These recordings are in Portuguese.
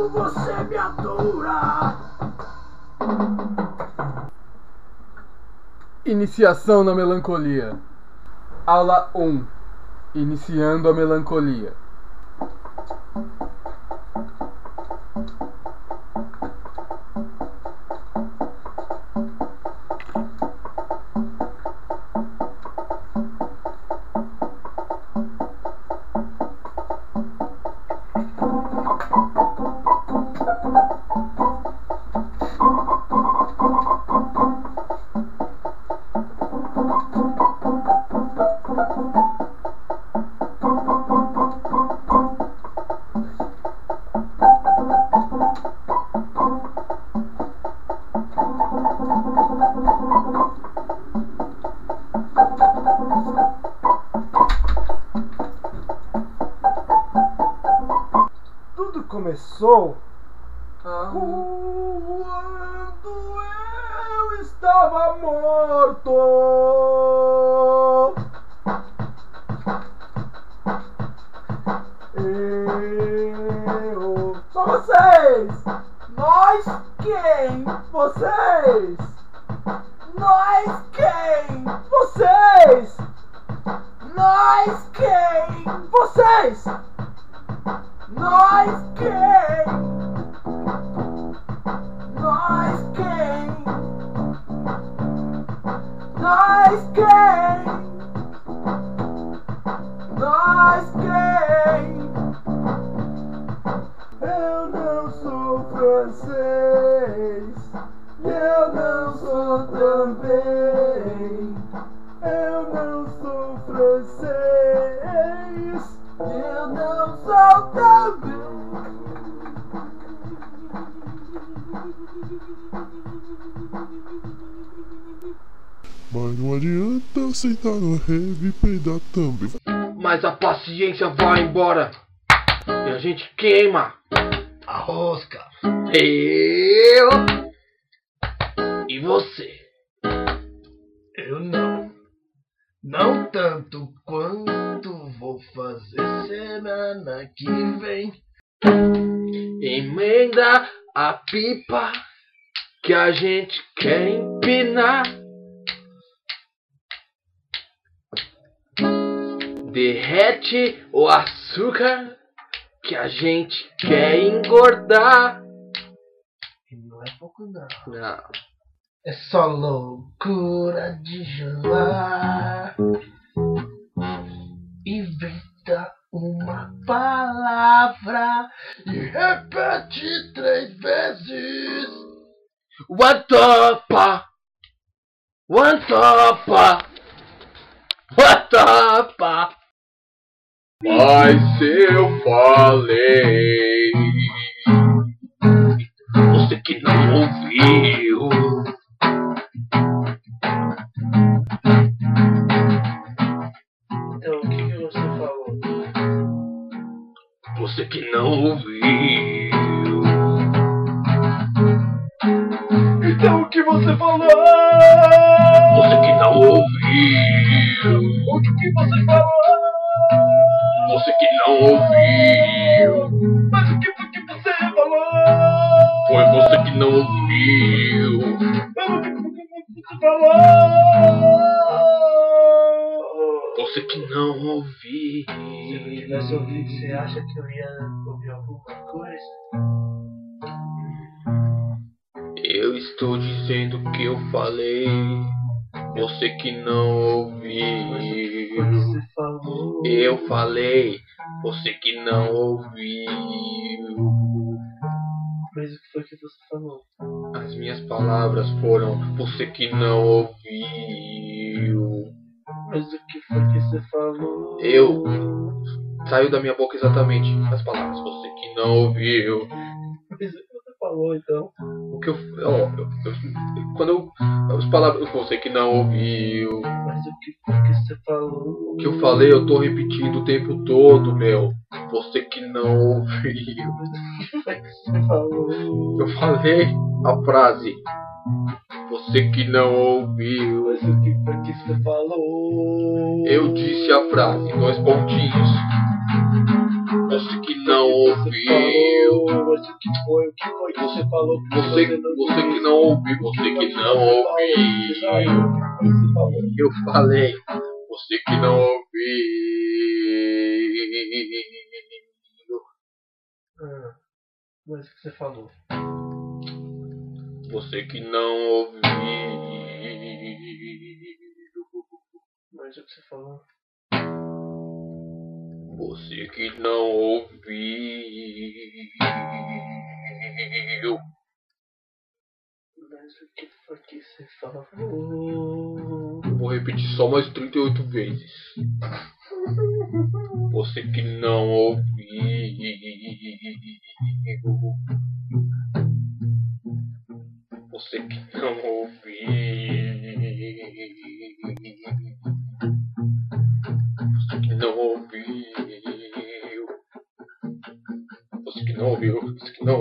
Como você me atura? Iniciação na melancolia. Aula 1. Iniciando a melancolia. Começou Ah. quando eu estava morto. Eu. Só vocês! Nós quem? Vocês! Nós quem? Vocês! Nós quem? Vocês! Nós quem? Nós quem? Nós quem? Nós quem? Eu não sou francês. Mas não adianta sentar no rave e peidar também. Mas a paciência vai embora e a gente queima a rosca. Eu e você. Eu não. Não tanto quanto vou fazer semana que vem. Emenda a pipa que a gente quer empinar. Derrete o açúcar que a gente quer engordar. E não é pouco não. Não. É só loucura de gelar. Inventa uma palavra One topa! One topa! One topa! Mas eu falei. Você que não ouviu. Então, o que, que você falou? Você que não ouviu. Você falou? Você que não ouviu. O que, que você falou? Você que não ouviu. Mas o que foi que você falou? Foi você que não ouviu. Mas o que foi que você falou? Você que não Se eu ouviu. tivesse ouvido, você acha que eu ia ouvir alguma coisa? Eu estou dizendo o que eu falei. Você que não ouviu. Eu falei. Você que não ouviu. Mas o que foi que você falou? As minhas palavras foram. Você que não ouviu. Mas o que foi que você falou? Eu. Saiu da minha boca exatamente as palavras. Você que não ouviu. Mas falou então? O que eu. ó, eu- eu- quando eu. As palavras. Você que não ouviu. Mas o que foi que você falou? O que eu falei, eu tô repetindo o tempo todo, meu. Você que não ouviu. O você falou? Eu falei a frase. Você que não ouviu. Mas o que foi que você falou? Eu disse a frase, dois pontinhos. Você que não ouviu. Falou que Você, você que não ouviu, você que não ouviu. Eu falei, você que não ouviu. Ah, Mas o que você falou? Você que não ouviu. Mas o que você falou? Você que não ouviu. Mas o que foi que você falou? Vou repetir só mais 38 vezes. Você que não ouviu. Você que não ouviu.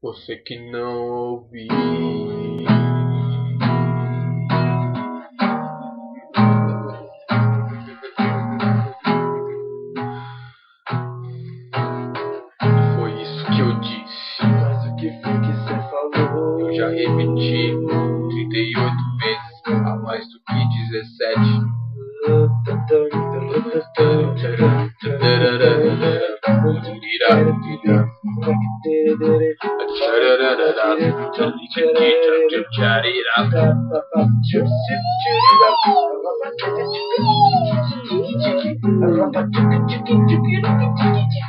Você que não ouviu. Foi isso que eu disse. Mas o que foi que você falou? Eu já repeti 38 Thank you.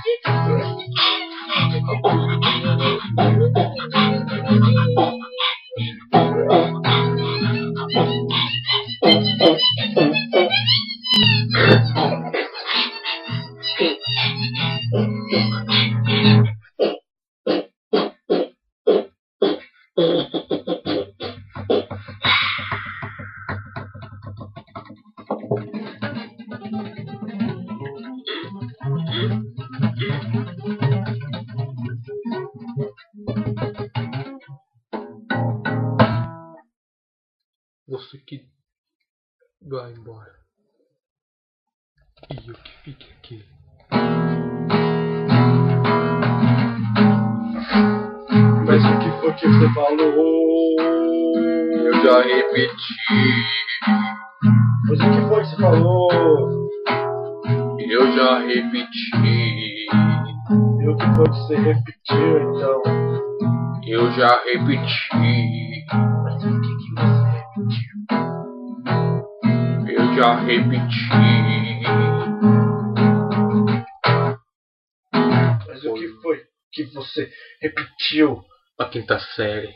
Vai embora. E eu que fique aqui. Mas o que foi que você falou? Eu já repeti. Mas o que foi que você falou? Eu já repeti. E o que foi que você repetiu então? Eu já repeti. Já repeti. Mas o que foi que você repetiu? A quinta série.